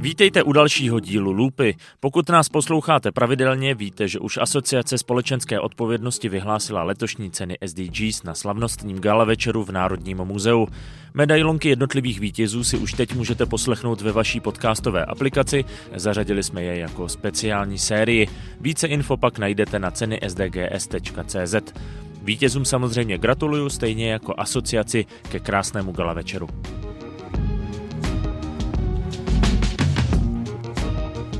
Vítejte u dalšího dílu Lupy. Pokud nás posloucháte pravidelně, víte, že už Asociace společenské odpovědnosti vyhlásila letošní ceny SDGs na slavnostním gala večeru v Národním muzeu. Medailonky jednotlivých vítězů si už teď můžete poslechnout ve vaší podcastové aplikaci. Zařadili jsme je jako speciální sérii. Více info pak najdete na ceny sdgs.cz. Vítězům samozřejmě gratuluju, stejně jako asociaci ke krásnému gala večeru.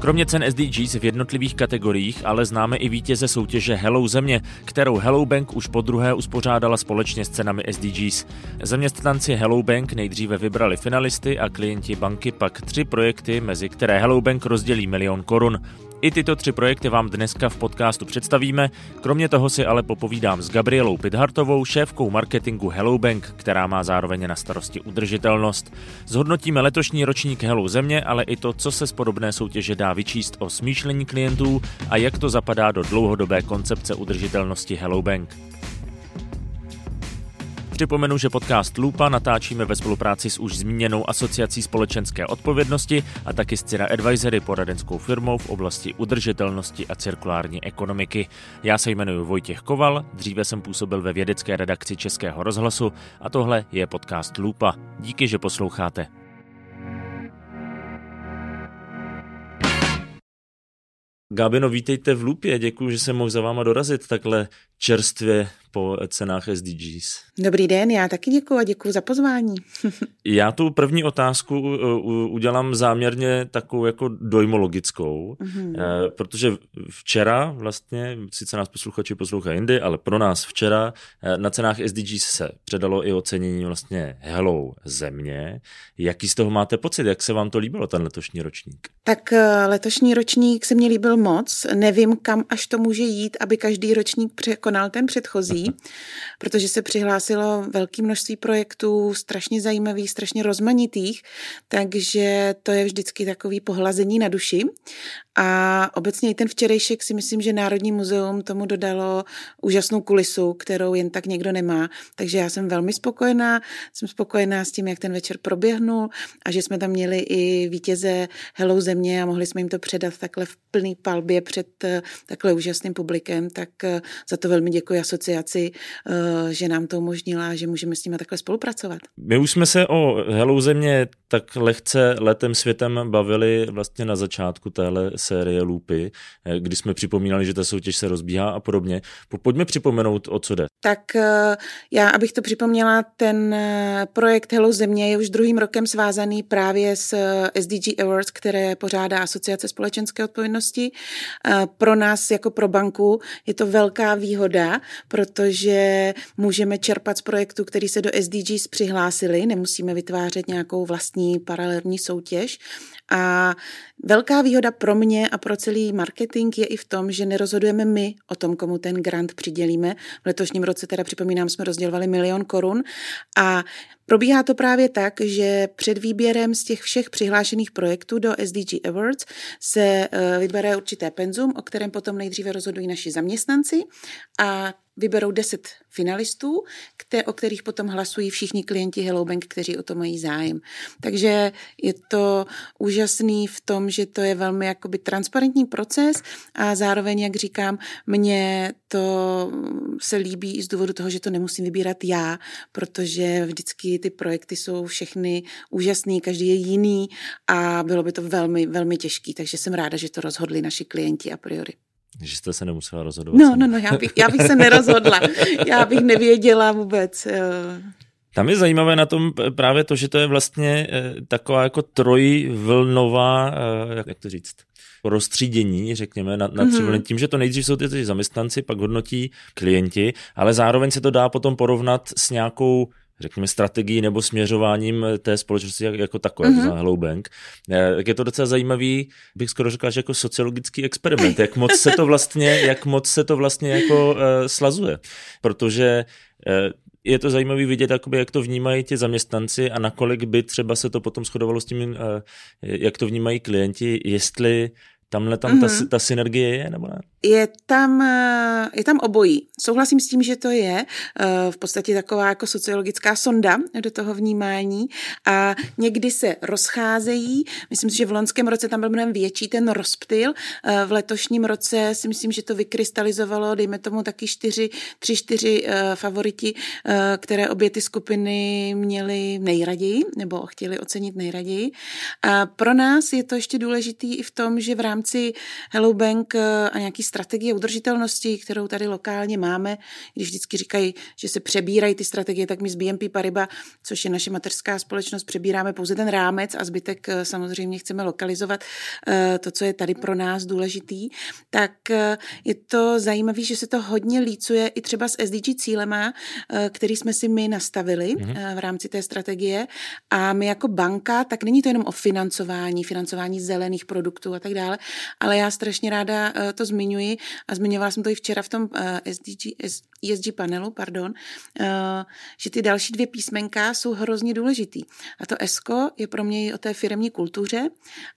Kromě cen SDGs v jednotlivých kategoriích ale známe i vítěze soutěže Hello Země, kterou Hello Bank už po druhé uspořádala společně s cenami SDGs. Zaměstnanci Hello Bank nejdříve vybrali finalisty a klienti banky pak tři projekty, mezi které Hello Bank rozdělí milion korun. I tyto tři projekty vám dneska v podcastu představíme, kromě toho si ale popovídám s Gabrielou Pidhartovou, šéfkou marketingu Hello Bank, která má zároveň na starosti udržitelnost. Zhodnotíme letošní ročník Hello Země, ale i to, co se z podobné soutěže dá vyčíst o smýšlení klientů a jak to zapadá do dlouhodobé koncepce udržitelnosti Hello Bank. Připomenu, že podcast Lupa natáčíme ve spolupráci s už zmíněnou asociací společenské odpovědnosti a taky s Cira Advisory, poradenskou firmou v oblasti udržitelnosti a cirkulární ekonomiky. Já se jmenuji Vojtěch Koval, dříve jsem působil ve vědecké redakci Českého rozhlasu a tohle je podcast Lupa. Díky, že posloucháte. Gábino, vítejte v Lupě, děkuji, že jsem mohl za váma dorazit takhle čerstvě po cenách SDGs. Dobrý den, já taky děkuji a děkuji za pozvání. já tu první otázku udělám záměrně takovou jako dojmologickou, mm-hmm. protože včera vlastně, sice nás posluchači poslouchají jindy, ale pro nás včera eh, na cenách SDGs se předalo i ocenění vlastně Hello Země. Jaký z toho máte pocit? Jak se vám to líbilo, ten letošní ročník? Tak eh, letošní ročník se mi líbil moc. Nevím, kam až to může jít, aby každý ročník překonal ten předchozí protože se přihlásilo velké množství projektů, strašně zajímavých, strašně rozmanitých, takže to je vždycky takový pohlazení na duši. A obecně i ten včerejšek si myslím, že Národní muzeum tomu dodalo úžasnou kulisu, kterou jen tak někdo nemá. Takže já jsem velmi spokojená, jsem spokojená s tím, jak ten večer proběhnul a že jsme tam měli i vítěze Hello Země a mohli jsme jim to předat takhle v plný palbě před eh, takhle úžasným publikem, tak eh, za to velmi děkuji asociaci, eh, že nám to umožnila, že můžeme s nimi takhle spolupracovat. My už jsme se o Hello Země tak lehce letem světem bavili vlastně na začátku téhle série Lupy, eh, kdy jsme připomínali, že ta soutěž se rozbíhá a podobně. Pojďme připomenout, o co jde. Tak eh, já, abych to připomněla, ten eh, projekt Hello Země je už druhým rokem svázaný právě s SDG Awards, které pořádá Asociace společenské odpovědnosti. Pro nás jako pro banku je to velká výhoda, protože můžeme čerpat z projektu, který se do SDGs přihlásili, nemusíme vytvářet nějakou vlastní paralelní soutěž. A velká výhoda pro mě a pro celý marketing je i v tom, že nerozhodujeme my o tom, komu ten grant přidělíme. V letošním roce teda připomínám, jsme rozdělovali milion korun. A Probíhá to právě tak, že před výběrem z těch všech přihlášených projektů do SDG Awards se eh, vybere určité penzum, o kterém potom nejdříve rozhodují naši zaměstnanci. A vyberou 10 finalistů, které, o kterých potom hlasují všichni klienti Hello Bank, kteří o to mají zájem. Takže je to úžasný v tom, že to je velmi jakoby transparentní proces a zároveň, jak říkám, mně to se líbí i z důvodu toho, že to nemusím vybírat já, protože vždycky ty projekty jsou všechny úžasný, každý je jiný a bylo by to velmi, velmi těžký, takže jsem ráda, že to rozhodli naši klienti a priori. Že jste se nemusela rozhodovat. No, no, no, já bych, já bych se nerozhodla. Já bych nevěděla vůbec. Eh. Tam je zajímavé na tom právě to, že to je vlastně eh, taková jako trojvlnová, eh, jak to říct, rozstřídění, řekněme, na, na mm-hmm. tím, že to nejdřív jsou ty zaměstnanci, pak hodnotí klienti, ale zároveň se to dá potom porovnat s nějakou řekněme, strategií nebo směřováním té společnosti jako takové, mm-hmm. Hello Bank, eh, tak je to docela zajímavý, bych skoro řekl, že jako sociologický experiment, jak moc se to vlastně, jak moc se to vlastně jako uh, slazuje, protože uh, je to zajímavé vidět, jakoby, jak to vnímají ti zaměstnanci a nakolik by třeba se to potom shodovalo s tím, uh, jak to vnímají klienti, jestli tamhle tam mm-hmm. ta, mhm. ta synergie je, nebo ne? Je tam, je tam obojí. Souhlasím s tím, že to je v podstatě taková jako sociologická sonda do toho vnímání a někdy se rozcházejí. Myslím si, že v loňském roce tam byl mnohem větší ten rozptyl. V letošním roce si myslím, že to vykrystalizovalo, dejme tomu taky čtyři, tři, čtyři favoriti, které obě ty skupiny měly nejraději nebo chtěli ocenit nejraději. A pro nás je to ještě důležitý i v tom, že v rámci Hello Bank a nějaký strategie udržitelnosti, kterou tady lokálně máme, když vždycky říkají, že se přebírají ty strategie, tak my z BNP Paribas, což je naše mateřská společnost, přebíráme pouze ten rámec a zbytek eh, samozřejmě chceme lokalizovat eh, to, co je tady pro nás důležitý, tak eh, je to zajímavé, že se to hodně lícuje i třeba s SDG cílema, který jsme si my nastavili mm-hmm. v rámci té strategie. A my jako banka, tak není to jenom o financování, financování zelených produktů a tak dále, ale já strašně ráda to zmiňuji zmiňuji, a zmiňovala jsem to i včera v tom eh, SDG, ESG panelu, pardon, uh, že ty další dvě písmenka jsou hrozně důležitý. A to ESCO je pro mě o té firmní kultuře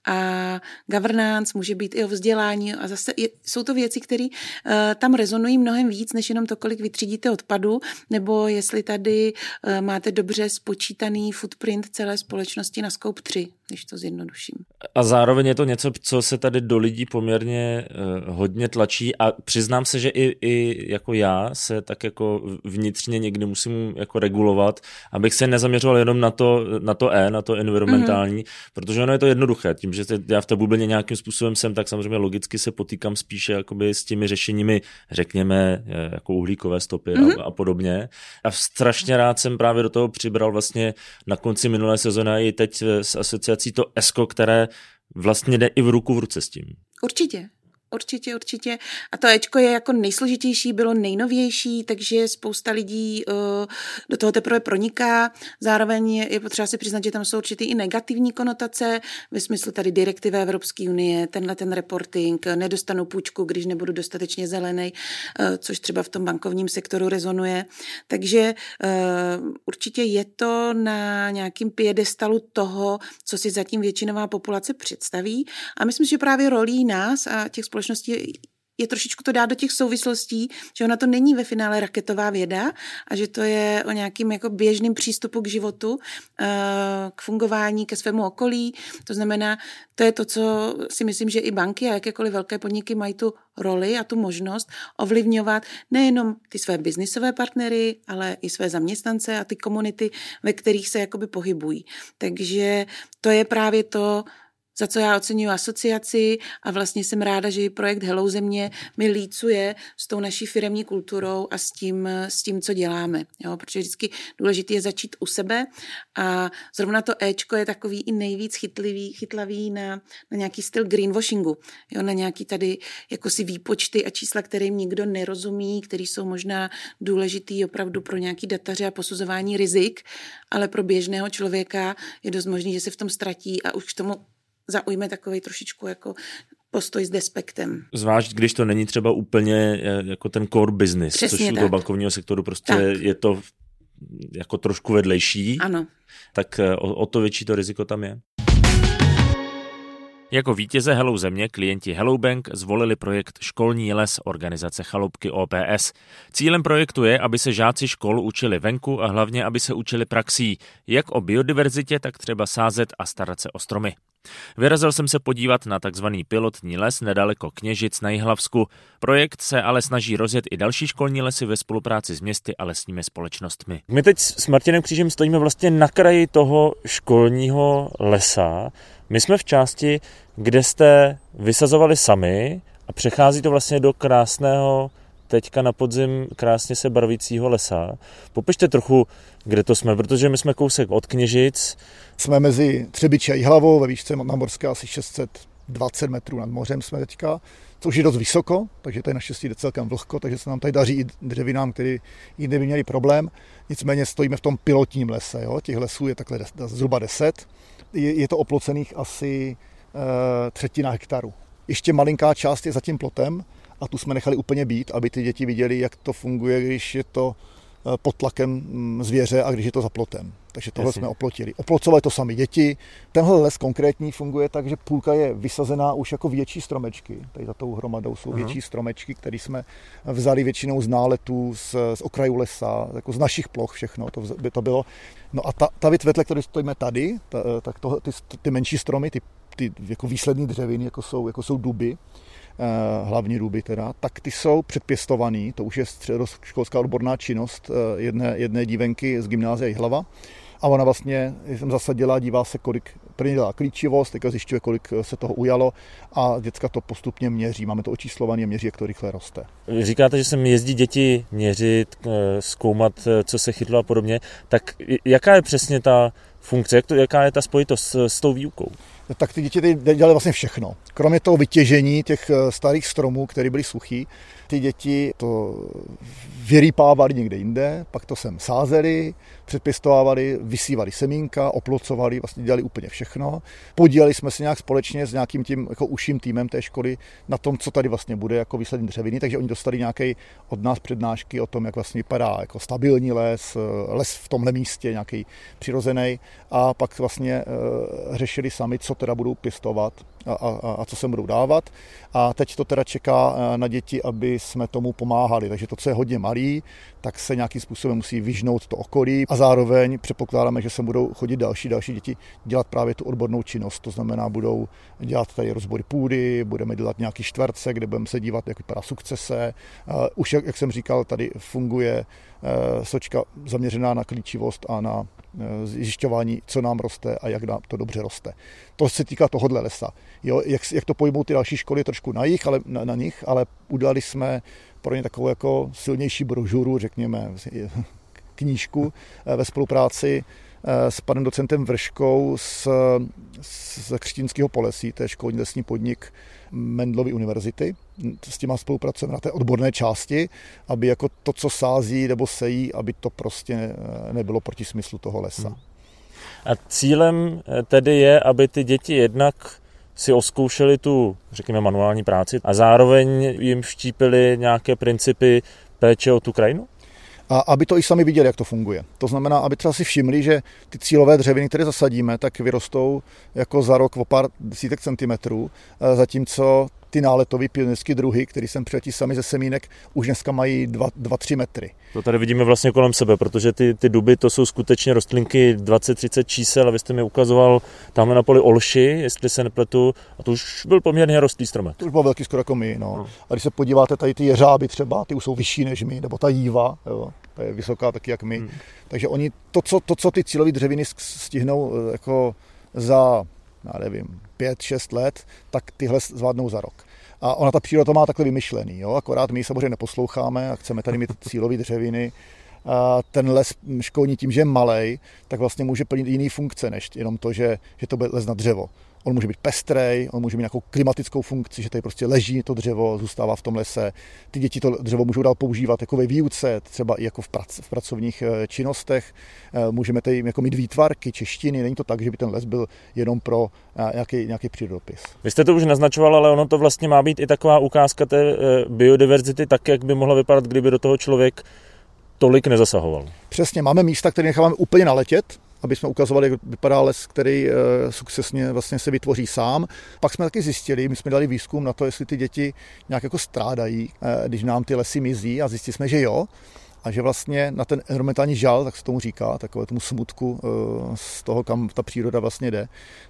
a governance může být i o vzdělání a zase jsou to věci, které uh, tam rezonují mnohem víc, než jenom to, kolik vytřídíte odpadu, nebo jestli tady máte dobře spočítaný footprint celé společnosti na Scope 3, když to zjednoduším. A zároveň je to něco, co se tady do lidí poměrně hodně tlačí a přiznám se, že i, i jako já se tak jako vnitřně někdy musím jako regulovat, abych se nezaměřoval jenom na to, na to E, na to environmentální, mm-hmm. protože ono je to jednoduché. Tím, že já v té bublině nějakým způsobem jsem, tak samozřejmě logicky se potýkám spíše jakoby s těmi řešeními, řekněme, jako uhlíkové stopy mm-hmm. a, mhm. a podobně. A strašně rád jsem právě do toho přibral vlastně na konci minulé sezóny i teď s asociací to ESCO, které vlastně jde i v ruku v ruce s tím. Určitě. Určitě, určitě. A to Ečko je jako nejsložitější, bylo nejnovější, takže spousta lidí uh, do toho teprve proniká. Zároveň je potřeba si přiznat, že tam jsou určitý i negativní konotace, ve smyslu tady direktivy Evropské unie, tenhle ten reporting, nedostanu půjčku, když nebudu dostatečně zelený, uh, což třeba v tom bankovním sektoru rezonuje. Takže uh, určitě je to na nějakým piedestalu toho, co si zatím většinová populace představí. A myslím, že právě rolí nás a těch společností společnosti je trošičku to dát do těch souvislostí, že ona to není ve finále raketová věda a že to je o nějakým jako běžným přístupu k životu, eh, k fungování, ke svému okolí. To znamená, to je to, co si myslím, že i banky a jakékoliv velké podniky mají tu roli a tu možnost ovlivňovat nejenom ty své biznisové partnery, ale i své zaměstnance a ty komunity, ve kterých se jakoby pohybují. Takže to je právě to, za co já oceňuji asociaci a vlastně jsem ráda, že i projekt Hello Země mi lícuje s tou naší firemní kulturou a s tím, s tím co děláme. Jo? Protože vždycky důležité je začít u sebe a zrovna to Ečko je takový i nejvíc chytlivý, chytlavý na, na nějaký styl greenwashingu, jo? na nějaký tady jako si výpočty a čísla, kterým nikdo nerozumí, které jsou možná důležitý opravdu pro nějaký dataře a posuzování rizik, ale pro běžného člověka je dost možný, že se v tom ztratí a už k tomu zaujme takový trošičku jako postoj s despektem. Zvlášť, když to není třeba úplně eh, jako ten core business, Přesně což tak. u toho bankovního sektoru prostě tak. je to jako trošku vedlejší. Ano. Tak eh, o, o to větší to riziko tam je. Jako vítěze Hello Země klienti Hello Bank zvolili projekt Školní les organizace Chalupky OPS. Cílem projektu je, aby se žáci škol učili venku a hlavně, aby se učili praxí, jak o biodiverzitě, tak třeba sázet a starat se o stromy. Vyrazil jsem se podívat na tzv. pilotní les nedaleko Kněžic na Jihlavsku. Projekt se ale snaží rozjet i další školní lesy ve spolupráci s městy a lesními společnostmi. My teď s Martinem Křížem stojíme vlastně na kraji toho školního lesa. My jsme v části, kde jste vysazovali sami a přechází to vlastně do krásného teďka na podzim krásně se barvícího lesa. Popište trochu, kde to jsme, protože my jsme kousek od Kněžic. Jsme mezi Třebiči a Jihlavou, ve výšce nadmorské asi 620 metrů nad mořem jsme teďka, což je dost vysoko, takže tady naštěstí jde celkem vlhko, takže se nám tady daří i dřevinám, který jinde by měli problém. Nicméně stojíme v tom pilotním lese, jo? těch lesů je takhle zhruba 10. Je, je to oplocených asi e, třetina hektaru. Ještě malinká část je za tím plotem, a tu jsme nechali úplně být, aby ty děti viděli, jak to funguje, když je to eh, pod tlakem mm, zvěře a když je to za plotem. Takže tohle Jasně. jsme oplotili. Oplocovali to sami děti. Tenhle les konkrétní funguje tak, že půlka je vysazená už jako větší stromečky. Tady za tou hromadou jsou uh-huh. větší stromečky, které jsme vzali většinou z náletů, z, z okrajů lesa, jako z našich ploch všechno. To by to bylo. No a ta, ta věc, vedle které stojíme tady, ta, tak to, ty, ty menší stromy, ty, ty jako výslední dřeviny, jako jsou, jako jsou duby, Eh, hlavní ruby teda, tak ty jsou předpěstovaný, to už je středoškolská odborná činnost eh, jedné, jedné dívenky z gymnázia hlava. A ona vlastně jsem zasadila, dívá se, kolik první dělá klíčivost, teďka zjišťuje, kolik eh, se toho ujalo a děcka to postupně měří. Máme to očíslované a měří, jak to rychle roste. Říkáte, že sem jezdí děti měřit, zkoumat, co se chytlo a podobně. Tak jaká je přesně ta funkce, jak to, jaká je ta spojitost s, s tou výukou? tak ty děti dělali vlastně všechno. Kromě toho vytěžení těch eh, starých stromů, které byly suchý, ty děti to vyrýpávali někde jinde, pak to sem sázeli, předpěstovávali, vysívali semínka, oplocovali, vlastně dělali úplně všechno. Podíleli jsme se nějak společně s nějakým tím jako uším týmem té školy na tom, co tady vlastně bude jako výslední dřeviny, takže oni dostali nějaký od nás přednášky o tom, jak vlastně vypadá jako stabilní les, eh, les v tomhle místě, nějaký přirozený a pak vlastně uh, řešili sami, co teda budou pěstovat a, a, a co se budou dávat. A teď to teda čeká eh, na děti, aby jsme tomu pomáhali. Takže to, co je hodně malý, tak se nějakým způsobem musí vyžnout to okolí a zároveň předpokládáme, že se budou chodit další, další děti dělat právě tu odbornou činnost. To znamená, budou dělat tady rozbory půdy, budeme dělat nějaký čtverce, kde budeme se dívat, jak vypadá sukcese. Už, jak, jak jsem říkal, tady funguje eh, sočka zaměřená na klíčivost a na eh, zjišťování, co nám roste a jak nám to dobře roste. To se týká tohohle lesa. Jo, jak, jak to pojmou ty další školy, trošku na jich, ale na, na nich, ale udělali jsme pro ně takovou jako silnější brožuru, řekněme, knížku eh, ve spolupráci eh, s panem docentem Vrškou z, z Křtínského polesí, to je školní lesní podnik Mendlovy univerzity. S tím spolupracujeme na té odborné části, aby jako to, co sází nebo sejí, aby to prostě eh, nebylo proti smyslu toho lesa. Hmm. A cílem tedy je, aby ty děti jednak si oskoušeli tu, řekněme, manuální práci a zároveň jim vštípili nějaké principy péče o tu krajinu? A aby to i sami viděli, jak to funguje. To znamená, aby třeba si všimli, že ty cílové dřeviny, které zasadíme, tak vyrostou jako za rok o pár desítek centimetrů, e, zatímco ty náletové pionýrské druhy, které jsem přiletí sami ze semínek, už dneska mají 2-3 metry. To tady vidíme vlastně kolem sebe, protože ty, ty duby to jsou skutečně rostlinky 20-30 čísel a vy jste mi ukazoval tamhle na poli Olši, jestli se nepletu, a to už byl poměrně rostlý stromek. To už byl velký skoro jako my, no. no. A když se podíváte, tady ty jeřáby třeba, ty už jsou vyšší než my, nebo ta jíva, jo, ta je vysoká taky jak my. Hmm. Takže oni, to co, to, co ty cílové dřeviny stihnou eh, jako za, já nevím, 5-6 let, tak tyhle zvládnou za rok. A ona ta příroda to má takhle vymyšlený, jo? akorát my samozřejmě neposloucháme a chceme tady mít cílové dřeviny. A ten les školní tím, že je malej, tak vlastně může plnit jiný funkce, než jenom to, že, že to bude les na dřevo. On může být pestrej, on může mít nějakou klimatickou funkci, že tady prostě leží to dřevo, zůstává v tom lese. Ty děti to dřevo můžou dál používat jako ve výuce, třeba i jako v, prac, v pracovních eh, činnostech. Eh, můžeme tady jako mít výtvarky, češtiny, není to tak, že by ten les byl jenom pro eh, nějaký, nějaký přírodopis. Vy jste to už naznačoval, ale ono to vlastně má být i taková ukázka té biodiverzity, tak jak by mohla vypadat, kdyby do toho člověk tolik nezasahoval. Přesně, máme místa, které necháváme úplně naletět, aby jsme ukazovali, jak vypadá les, který uh, sukcesně vlastně se vytvoří sám. Pak jsme taky zjistili, my jsme dali výzkum na to, jestli ty děti nějak jako strádají, uh, když nám ty lesy mizí a zjistili jsme, že jo. A že vlastně na ten environmentální žal, tak se tomu říká, takové tomu smutku uh, z toho, kam ta příroda vlastně jde,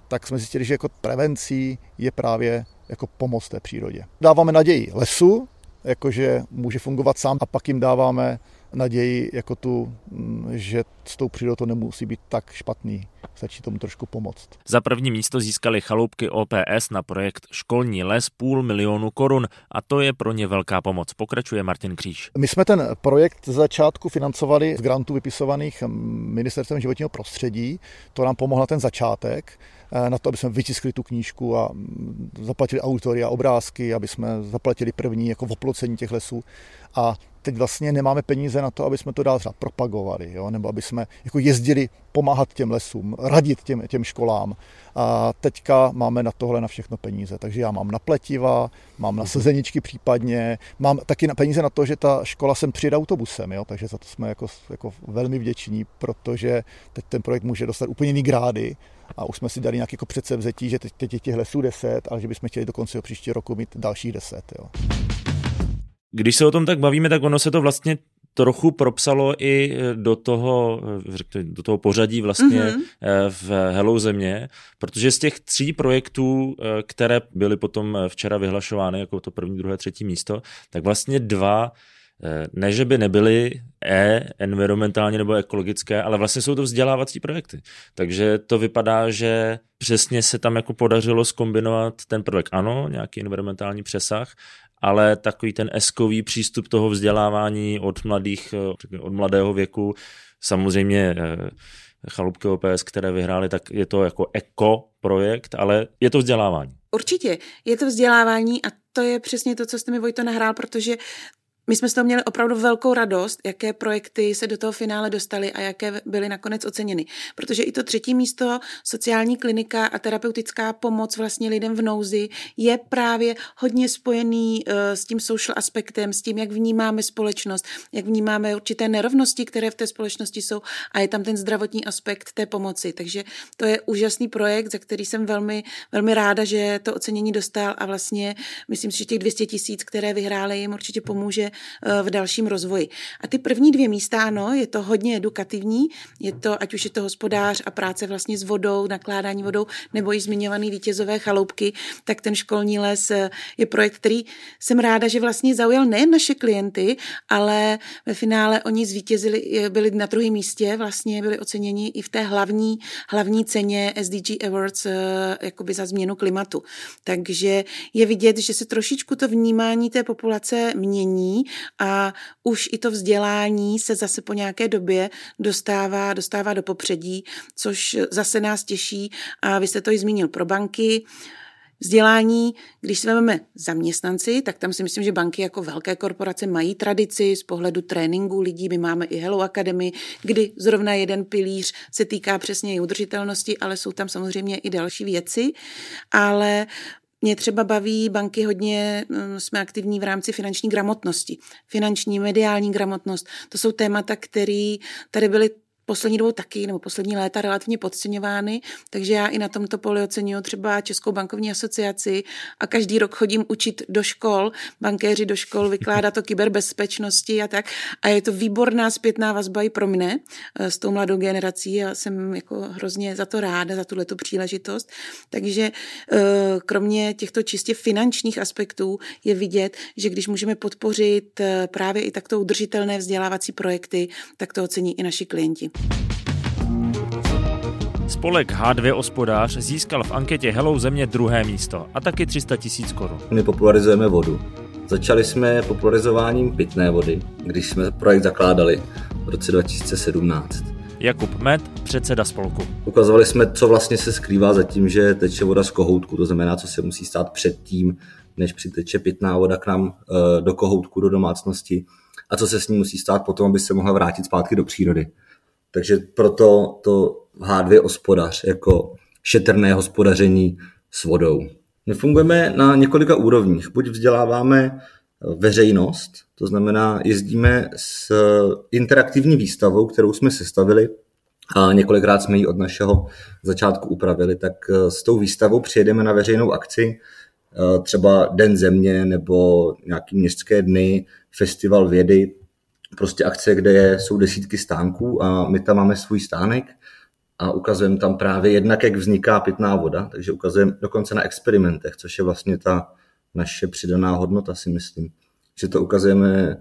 tak jsme zjistili, že jako prevencí je právě jako pomoc té přírodě. Dáváme naději lesu, jakože může fungovat sám a pak jim dáváme naději, jako tu, mm, že s tou přírodou to nemusí být tak špatný. Stačí tomu trošku pomoct. Za první místo získali chaloupky OPS na projekt Školní les půl milionu korun a to je pro ně velká pomoc, pokračuje Martin Kříž. My jsme ten projekt z začátku financovali z grantů vypisovaných Ministerstvem životního prostředí. To nám pomohlo ten začátek eh, na to, aby jsme vytiskli tu knížku a mm, zaplatili autory a obrázky, aby jsme zaplatili první jako oplocení těch lesů. A teď vlastně nemáme peníze na to, aby jsme to dál třeba propagovali, jo? nebo aby jsme jako jezdili pomáhat těm lesům, radit těm, těm školám. A teďka máme na tohle na všechno peníze. Takže já mám na pletiva, mám na sezeničky případně, mám taky na peníze na to, že ta škola sem přijede autobusem, jo? takže za to jsme jako, jako velmi vděční, protože teď ten projekt může dostat úplně jiný grády a už jsme si dali nějaké jako předsevzetí, že teď, teď je těch lesů 10, ale že bychom chtěli do konce příštího roku mít dalších 10. Jo. Když se o tom tak bavíme, tak ono se to vlastně trochu propsalo i do toho, do toho pořadí vlastně mm-hmm. v Hello Země, protože z těch tří projektů, eh, které byly potom včera vyhlašovány jako to první, druhé, třetí místo, tak vlastně dva eh, ne, že by nebyly e, environmentálně nebo ekologické, ale vlastně jsou to vzdělávací projekty. Takže to vypadá, že přesně se tam jako podařilo skombinovat ten projekt. Ano, nějaký environmentální přesah, ale takový ten eskový přístup toho vzdělávání od mladých, eh, od mladého věku, samozřejmě eh, chalupky OPS, které vyhrály, tak je to jako eko projekt, ale je to vzdělávání. Určitě, je to vzdělávání a to je přesně to, co jste mi Vojto nahrál, protože my jsme z toho měli opravdu velkou radost, jaké projekty se do toho finále dostaly a jaké byly nakonec oceněny. Protože i to třetí místo, sociální klinika a terapeutická pomoc vlastně lidem v nouzi, je právě hodně spojený uh, s tím social aspektem, s tím, jak vnímáme společnost, jak vnímáme určité nerovnosti, které v té společnosti jsou a je tam ten zdravotní aspekt té pomoci. Takže to je úžasný projekt, za který jsem velmi, velmi ráda, že to ocenění dostal a vlastně myslím si, že těch 200 tisíc, které vyhráli, jim určitě pomůže v dalším rozvoji. A ty první dvě místa, ano, je to hodně edukativní, je to, ať už je to hospodář a práce vlastně s vodou, nakládání vodou, nebo i zmiňovaný vítězové chaloupky, tak ten školní les eh, je projekt, který jsem ráda, že vlastně zaujal nejen naše klienty, ale ve finále oni zvítězili, byli na druhém místě, vlastně byli oceněni i v té hlavní, hlavní ceně SDG Awards eh, jakoby za změnu klimatu. Takže je vidět, že se trošičku to vnímání té populace mění a už i to vzdělání se zase po nějaké době dostává, dostává do popředí, což zase nás těší a vy jste to i zmínil pro banky, Vzdělání, když si vezmeme zaměstnanci, tak tam si myslím, že banky jako velké korporace mají tradici z pohledu tréninku lidí. My máme i Hello Academy, kdy zrovna jeden pilíř se týká přesně i udržitelnosti, ale jsou tam samozřejmě i další věci. Ale mě třeba baví banky hodně, mm, jsme aktivní v rámci finanční gramotnosti. Finanční, mediální gramotnost. To jsou témata, které tady byly poslední dobou taky, nebo poslední léta relativně podceňovány, takže já i na tomto poli oceňuji třeba Českou bankovní asociaci a každý rok chodím učit do škol, bankéři do škol, vykládat o kyberbezpečnosti a tak. A je to výborná zpětná vazba i pro mne eh, s tou mladou generací a jsem jako hrozně za to ráda, za tuhle příležitost. Takže eh, kromě těchto čistě finančních aspektů je vidět, že když můžeme podpořit eh, právě i takto udržitelné vzdělávací projekty, tak to ocení i naši klienti. Spolek H2 Ospodář získal v anketě Hello Země druhé místo a taky 300 tisíc korun. My popularizujeme vodu. Začali jsme popularizováním pitné vody, když jsme projekt zakládali v roce 2017. Jakub Med, předseda spolku. Ukazovali jsme, co vlastně se skrývá za tím, že teče voda z kohoutku, to znamená, co se musí stát před tím, než přiteče pitná voda k nám eh, do kohoutku, do domácnosti a co se s ní musí stát potom, aby se mohla vrátit zpátky do přírody. Takže proto to H2 hospodař jako šetrné hospodaření s vodou. My fungujeme na několika úrovních. Buď vzděláváme veřejnost, to znamená jezdíme s interaktivní výstavou, kterou jsme sestavili a několikrát jsme ji od našeho začátku upravili, tak s tou výstavou přijedeme na veřejnou akci, třeba Den země nebo nějaký městské dny, festival vědy, prostě akce, kde je, jsou desítky stánků a my tam máme svůj stánek a ukazujeme tam právě jednak, jak vzniká pitná voda, takže ukazujeme dokonce na experimentech, což je vlastně ta naše přidaná hodnota, si myslím. Že to ukazujeme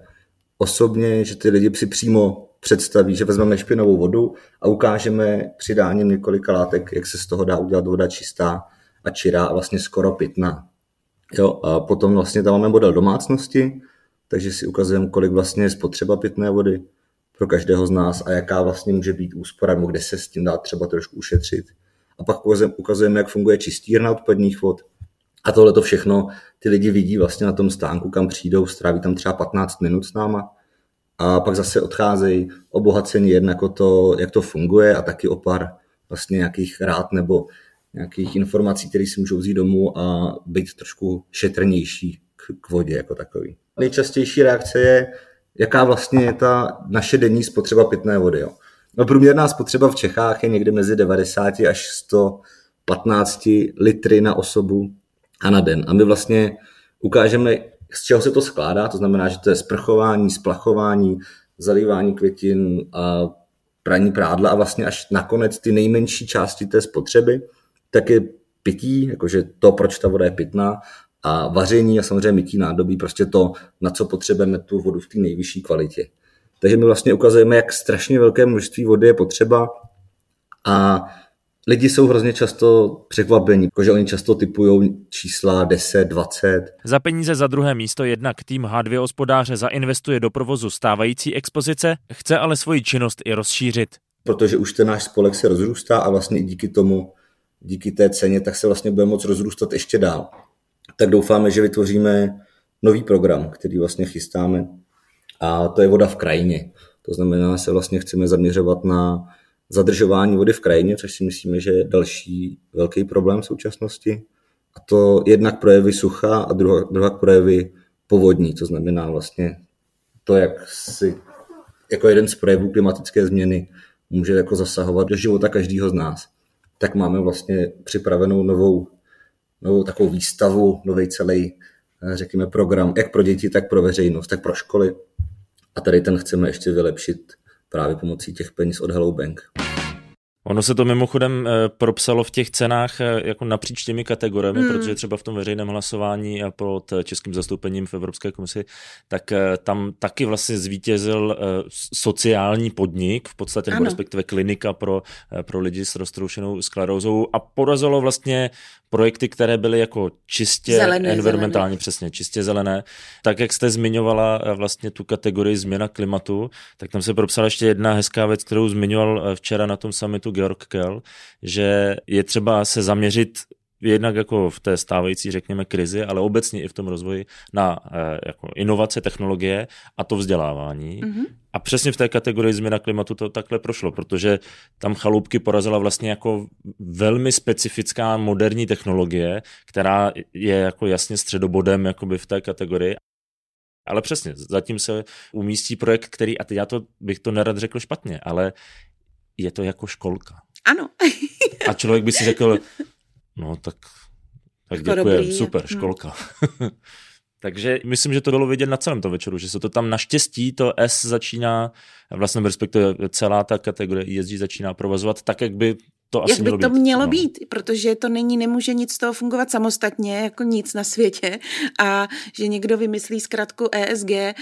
osobně, že ty lidi si přímo představí, že vezmeme špinavou vodu a ukážeme přidáním několika látek, jak se z toho dá udělat voda čistá a čirá a vlastně skoro pitná. Jo, a potom vlastně tam máme model domácnosti, takže si ukazujeme, kolik vlastně je spotřeba pitné vody pro každého z nás a jaká vlastně může být úspora, nebo kde se s tím dá třeba trošku ušetřit. a pak ukazujeme, jak funguje čistírna odpadních vod. A tohle to všechno ty lidi vidí vlastně na tom stánku, kam přijdou, stráví tam třeba 15 minut s náma a pak zase odcházejí obohacení jednak o to, jak to funguje a taky o pár vlastně nějakých rád nebo nějakých informací, které si můžou vzít domů a být trošku šetrnější k, vodě jako takový. Nejčastější reakce je, jaká vlastně je ta naše denní spotřeba pitné vody. Jo. No, průměrná spotřeba v Čechách je někde mezi 90 až 115 litry na osobu a na den. A my vlastně ukážeme, z čeho se to skládá, to znamená, že to je sprchování, splachování, zalívání květin a praní prádla a vlastně až nakonec ty nejmenší části té spotřeby, tak je pití, jakože to, proč ta voda je pitná, a vaření a samozřejmě mytí nádobí, prostě to, na co potřebujeme tu vodu v té nejvyšší kvalitě. Takže my vlastně ukazujeme, jak strašně velké množství vody je potřeba a lidi jsou hrozně často překvapení, protože oni často typují čísla 10, 20. Za peníze za druhé místo jednak tým H2 hospodáře zainvestuje do provozu stávající expozice, chce ale svoji činnost i rozšířit. Protože už ten náš spolek se rozrůstá a vlastně i díky tomu, díky té ceně, tak se vlastně bude moc rozrůstat ještě dál. Tak doufáme, že vytvoříme nový program, který vlastně chystáme a to je voda v krajině. To znamená, se vlastně chceme zaměřovat na zadržování vody v krajině, což si myslíme, že je další velký problém v současnosti. A to jednak projevy sucha a druhá, druhá projevy povodní, to znamená vlastně to, jak si jako jeden z projevů klimatické změny může jako zasahovat do života každého z nás. Tak máme vlastně připravenou novou, novou takovou výstavu, nový celý, řekněme, program, jak pro děti, tak pro veřejnost, tak pro školy. A tady ten chceme ještě vylepšit právě pomocí těch peněz od Hello Bank. Ono se to mimochodem eh, propsalo v těch cenách eh, jako napříč těmi kategoriemi, hmm. protože třeba v tom veřejném hlasování a pod českým zastoupením v Evropské komisi, tak eh, tam taky vlastně zvítězil sociální podnik, v podstatě, nebo respektive klinika pro, pro lidi s roztroušenou sklerózou a porazilo vlastně projekty, které byly jako čistě zelené, environmentálně, zelené. přesně, čistě zelené. Tak, jak jste zmiňovala vlastně tu kategorii změna klimatu, tak tam se propsala ještě jedna hezká věc, kterou zmiňoval včera na tom summitu Georg Kell, že je třeba se zaměřit jednak jako v té stávající, řekněme, krizi, ale obecně i v tom rozvoji na eh, jako inovace, technologie a to vzdělávání. Mm-hmm. A přesně v té kategorii změna klimatu to takhle prošlo, protože tam chaloupky porazila vlastně jako velmi specifická moderní technologie, která je jako jasně středobodem jakoby v té kategorii. Ale přesně, zatím se umístí projekt, který, a teď já to bych to nerad řekl špatně, ale je to jako školka. Ano. a člověk by si řekl, no tak, tak dobrý, super, hm. školka. Takže myslím, že to bylo vidět na celém tom večeru, že se to tam naštěstí, to S začíná, vlastně respektive celá ta kategorie ESG začíná provozovat tak, jak by to asi Jak by mělo to být. mělo no. být, protože to není, nemůže nic z toho fungovat samostatně, jako nic na světě a že někdo vymyslí zkratku ESG uh, eh,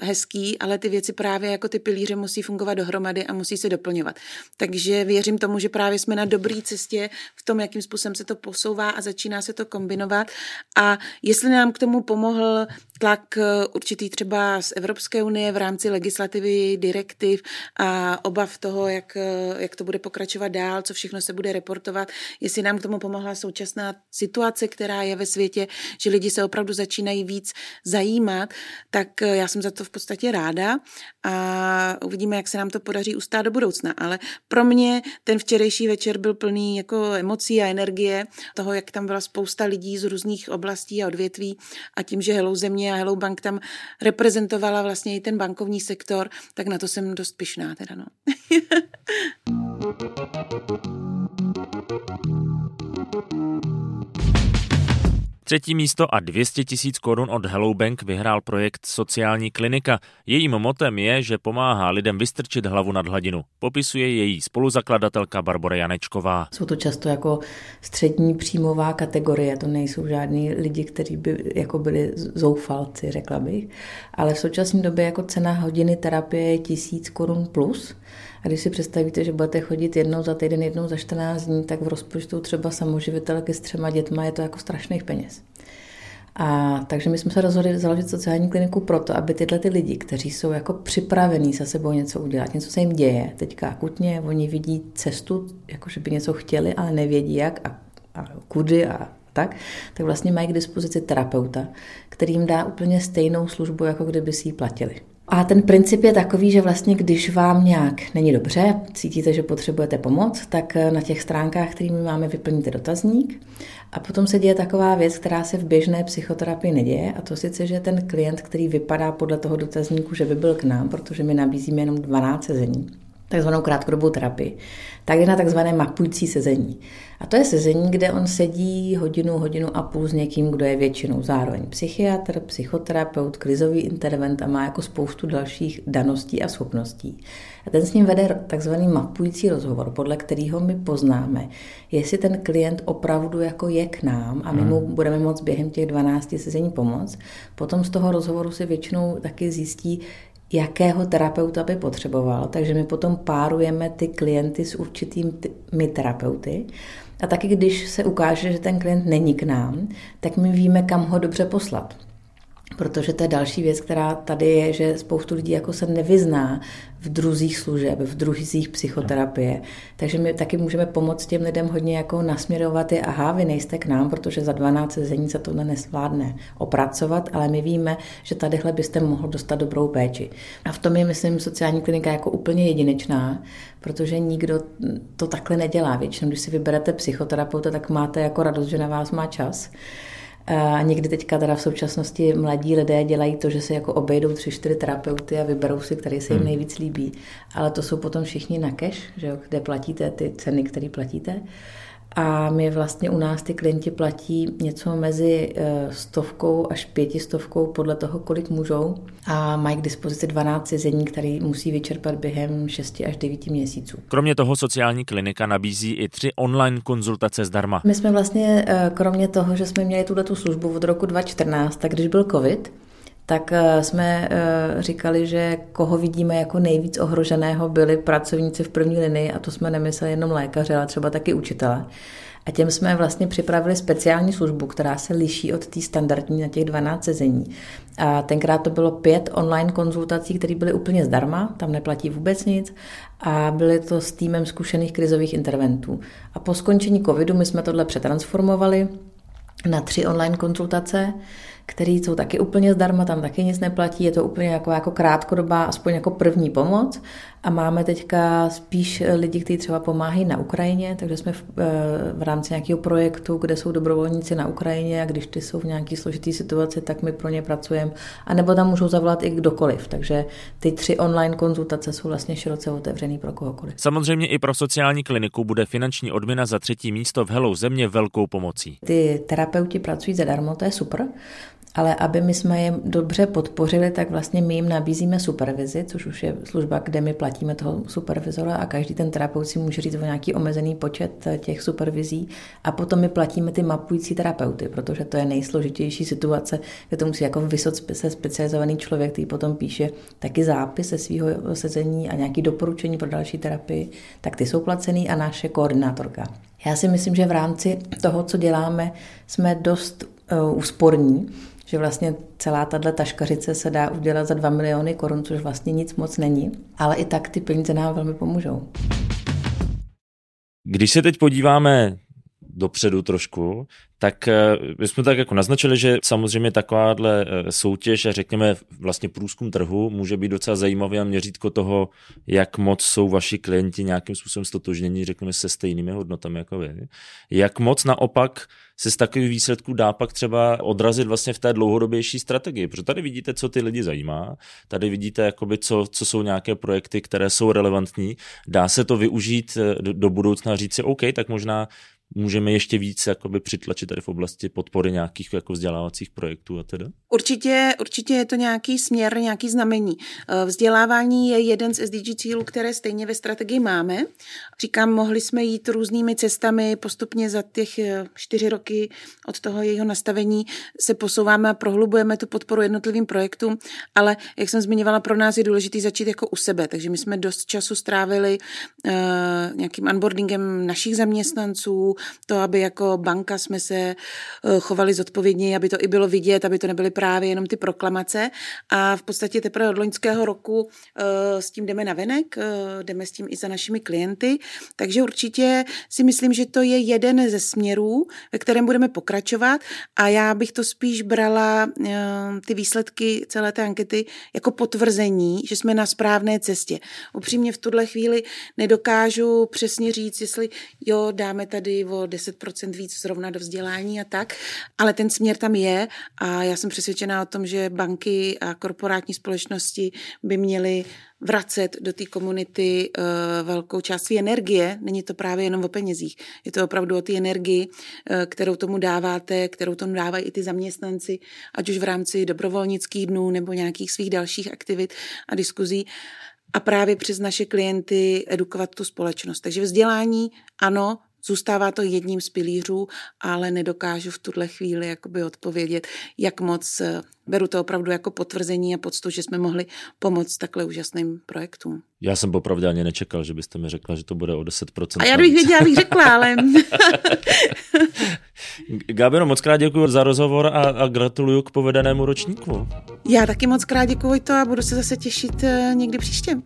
hezký, ale ty věci právě jako ty pilíře musí fungovat dohromady a musí se doplňovat. Takže věřím tomu, že právě jsme na dobré cestě v tom, jakým způsobem se to posouvá a začíná se to kombinovat a jestli nám k tomu pomohl tlak eh, určitý třeba z Evropské unie v rámci legislativy, direktiv a obav toho, jak, eh, jak to bude pokračovat dál, co všechno se bude reportovat, jestli nám k tomu pomohla současná situace, která je ve světě, že lidi se opravdu začínají víc zajímat, tak eh, já jsem za to v podstatě ráda a uvidíme, jak se nám to podaří ustát do budoucna. Ale pro mě ten včerejší večer byl plný jako emocí a energie toho, jak tam byla spousta lidí z různých oblastí a odvětví a tím, že Hello Země a Hello Bank tam reprezentovala vlastně i ten bankovní sektor, tak na to jsem dost pyšná teda no. Třetí místo a 200 tisíc korun od Hello Bank vyhrál projekt Sociální klinika. Jejím motem je, že pomáhá lidem vystrčit hlavu nad hladinu. Popisuje její spoluzakladatelka Barbara Janečková. Jsou to často jako střední příjmová kategorie, to nejsou žádní lidi, kteří by jako byli zoufalci, řekla bych. Ale v současné době jako cena hodiny terapie je tisíc korun plus. A když si představíte, že budete chodit jednou za týden, jednou za 14 dní, tak v rozpočtu třeba samoživitelky s třema dětma je to jako strašných peněz. A takže my jsme se rozhodli založit sociální kliniku proto, aby tyhle ty lidi, kteří jsou jako připravení se sebou něco udělat, něco se jim děje, teďka akutně, oni vidí cestu, jako že by něco chtěli, ale nevědí jak a, a kudy a tak, tak vlastně mají k dispozici terapeuta, který jim dá úplně stejnou službu, jako kdyby si ji platili. A ten princip je takový, že vlastně když vám nějak není dobře, cítíte, že potřebujete pomoc, tak na těch stránkách, kterými máme, vyplníte dotazník. A potom se děje taková věc, která se v běžné psychoterapii neděje a to sice, že ten klient, který vypadá podle toho dotazníku, že by byl k nám, protože my nabízíme jenom 12 sezení, takzvanou krátkodobou terapii, tak je na takzvané mapující sezení. A to je sezení, kde on sedí hodinu, hodinu a půl s někým, kdo je většinou zároveň psychiatr, psychoterapeut, krizový intervent a má jako spoustu dalších daností a schopností. A ten s ním vede takzvaný mapující rozhovor, podle kterého my poznáme, jestli ten klient opravdu jako je k nám a my mu hmm. budeme moct během těch 12 sezení pomoct. Potom z toho rozhovoru si většinou taky zjistí, jakého terapeuta by potřeboval. Takže my potom párujeme ty klienty s určitými terapeuty. A taky když se ukáže, že ten klient není k nám, tak my víme, kam ho dobře poslat. Protože to je další věc, která tady je, že spoustu lidí jako se nevyzná v druzích služeb, v druzích psychoterapie. Takže my taky můžeme pomoct těm lidem hodně jako nasměrovat je, aha, vy nejste k nám, protože za 12 sezení se to nesvládne opracovat, ale my víme, že tadyhle byste mohl dostat dobrou péči. A v tom je, myslím, sociální klinika jako úplně jedinečná, protože nikdo to takhle nedělá. Většinou, když si vyberete psychoterapeuta, tak máte jako radost, že na vás má čas. A někdy teďka teda v současnosti mladí lidé dělají to, že se jako obejdou tři, čtyři terapeuty a vyberou si, který se jim hmm. nejvíc líbí. Ale to jsou potom všichni na cash, že jo, kde platíte ty ceny, které platíte. A my vlastně u nás ty klienti platí něco mezi eh, stovkou až pětistovkou podle toho, kolik můžou. A mají k dispozici 12 sezení, který musí vyčerpat během 6 až 9 měsíců. Kromě toho sociální klinika nabízí i tři online konzultace zdarma. My jsme vlastně, eh, kromě toho, že jsme měli tuto službu od roku 2014, tak když byl covid, tak eh, jsme eh, říkali, že koho vidíme jako nejvíc ohroženého byli pracovníci v první linii a to jsme nemysleli jenom lékaře, ale třeba taky učitele. A těm jsme vlastně připravili speciální službu, která se liší od té standardní na těch 12 sezení. A tenkrát to bylo pět online konzultací, které byly úplně zdarma, tam neplatí vůbec nic a byly to s týmem zkušených krizových interventů. A po skončení covidu my jsme tohle přetransformovali na tři online konzultace, které jsou taky úplně zdarma, tam taky nic neplatí, je to úplně jako, jako krátkodobá, aspoň jako první pomoc. A máme teďka spíš lidi, kteří třeba pomáhají na Ukrajině, takže jsme v, eh, v rámci nějakého projektu, kde jsou dobrovolníci na Ukrajině a když ty jsou v nějaké složité situaci, tak my pro ně pracujeme. A nebo tam můžou zavolat i kdokoliv. Takže ty tři online konzultace jsou vlastně široce otevřený pro kohokoliv. Samozřejmě i pro sociální kliniku bude finanční odměna za třetí místo v Hello země velkou pomocí. Ty terapeuti pracují zadarmo, to je super ale aby my jsme je dobře podpořili, tak vlastně my jim nabízíme supervizi, což už je služba, kde my platíme toho supervizora a každý ten terapeut si může říct o nějaký omezený počet eh, těch supervizí a potom my platíme ty mapující terapeuty, protože to je nejsložitější situace, kde to musí jako vysoce specializovaný člověk, který potom píše taky zápis ze svého sezení a nějaký doporučení pro další terapii, tak ty jsou placený a naše koordinátorka. Já si myslím, že v rámci toho, co děláme, jsme dost uh, úsporní, že vlastně celá tahle taškařice se dá udělat za 2 miliony korun, což vlastně nic moc není, ale i tak ty peníze nám velmi pomůžou. Když se teď podíváme dopředu trošku, tak eh, my jsme tak jako naznačili, že samozřejmě takováhle eh, soutěž a řekněme vlastně průzkum trhu může být docela zajímavý a měřítko toho, jak moc jsou vaši klienti nějakým způsobem stotožnění, řekněme, se stejnými hodnotami jako vy. Jak moc naopak se z takových výsledků dá pak třeba odrazit vlastně v té dlouhodobější strategii, protože tady vidíte, co ty lidi zajímá, tady vidíte, jakoby, co, co jsou nějaké projekty, které jsou relevantní, dá se to využít eh, do, do budoucna a říct si, OK, tak možná můžeme ještě víc jakoby přitlačit tady v oblasti podpory nějakých jako vzdělávacích projektů a teda? Určitě, určitě je to nějaký směr, nějaký znamení. Eh, vzdělávání je jeden z SDG cílů, které stejně ve strategii máme. Říkám, mohli jsme jít různými cestami, postupně za těch eh, čtyři roky od toho jejího nastavení se posouváme a prohlubujeme tu podporu jednotlivým projektům, ale jak jsem zmiňovala, pro nás je důležité začít jako u sebe, takže my jsme dost času strávili uh, nějakým onboardingem našich zaměstnanců, to, aby jako banka jsme se eh, chovali zodpovědně, aby to i bylo vidět, aby to nebyly právě jenom ty proklamace. A v podstatě teprve od loňského roku eh, s tím jdeme na venek, jdeme s tím i za našimi klienty, takže určitě si myslím, že to je jeden ze směrů, ve kterém budeme pokračovat a já bych to spíš brala ty výsledky celé té ankety jako potvrzení, že jsme na správné cestě. Upřímně v tuhle chvíli nedokážu přesně říct, jestli jo, dáme tady o 10% víc zrovna do vzdělání a tak, ale ten směr tam je a já jsem přesvědčená o tom, že banky a korporátní společnosti by měly vracet do té komunity uh, velkou část své energie. Není to právě jenom o penězích. Je to opravdu o té energii, uh, kterou tomu dáváte, kterou tomu dávají i ty zaměstnanci, ať už v rámci dobrovolnických dnů nebo nějakých svých dalších aktivit a diskuzí a právě přes naše klienty edukovat tu společnost. Takže vzdělání, ano, Zůstává to jedním z pilířů, ale nedokážu v tuhle chvíli jakoby odpovědět, jak moc eh, beru to opravdu jako potvrzení a poctu, že jsme mohli pomoct takhle úžasným projektům. Já jsem popravdě ani nečekal, že byste mi řekla, že to bude o 10%. A já bych věděla, bych řekla, ale... Gábino, moc krát děkuji za rozhovor a, a gratuluju k povedenému ročníku. Já taky moc krát děkuji to a budu se zase těšit eh, někdy příště.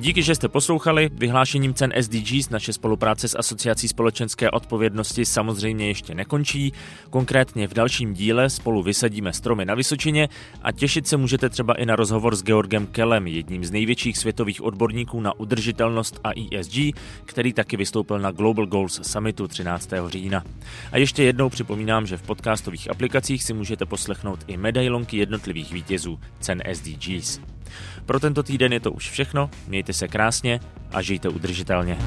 Díky, že jste poslouchali. Vyhlášením cen SDGs naše spolupráce s Asociací společenské odpovědnosti samozřejmě ještě nekončí. Konkrétně v dalším díle spolu vysadíme stromy na Vysočině a těšit se můžete třeba i na rozhovor s Georgem Kellem, jedním z největších světových odborníků na udržitelnost a ESG, který taky vystoupil na Global Goals Summitu 13. října. A ještě jednou připomínám, že v podcastových aplikacích si můžete poslechnout i medailonky jednotlivých vítězů cen SDGs. Pro tento týden je to už všechno, mějte se krásně a žijte udržitelně.